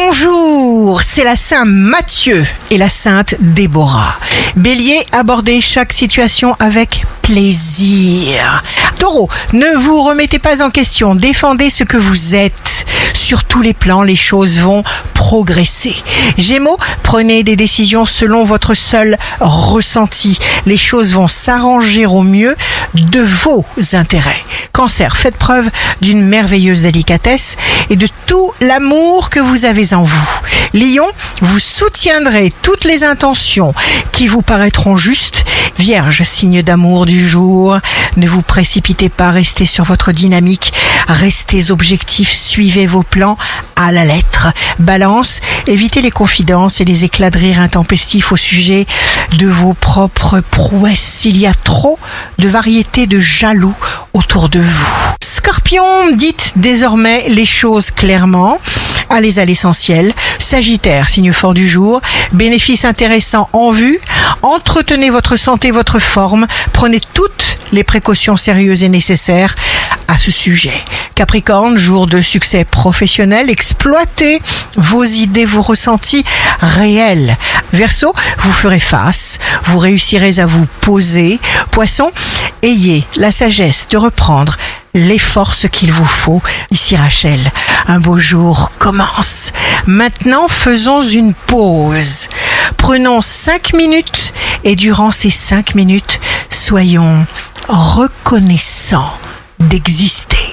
Bonjour, c'est la Saint Mathieu et la Sainte Déborah. Bélier, abordez chaque situation avec plaisir. Taureau, ne vous remettez pas en question, défendez ce que vous êtes. Sur tous les plans, les choses vont progresser. Gémeaux, prenez des décisions selon votre seul ressenti. Les choses vont s'arranger au mieux de vos intérêts. Cancer, faites preuve d'une merveilleuse délicatesse et de tout l'amour que vous avez en vous. Lion, vous soutiendrez toutes les intentions qui vous paraîtront justes. Vierge, signe d'amour du jour, ne vous précipitez pas, restez sur votre dynamique, restez objectifs, suivez vos plans à la lettre. Balance, évitez les confidences et les éclats de rire intempestifs au sujet de vos propres prouesses. Il y a trop de variétés de jaloux autour de vous. Scorpion, dites désormais les choses clairement. Allez à l'essentiel. Sagittaire, signe fort du jour. Bénéfice intéressant en vue. Entretenez votre santé, votre forme. Prenez toutes les précautions sérieuses et nécessaires à ce sujet. Capricorne, jour de succès professionnel, exploitez vos idées, vos ressentis réels. Verseau, vous ferez face, vous réussirez à vous poser. Poisson, ayez la sagesse de reprendre les forces qu'il vous faut. Ici Rachel, un beau jour commence. Maintenant, faisons une pause. Prenons cinq minutes et durant ces cinq minutes, soyons reconnaissants d'exister.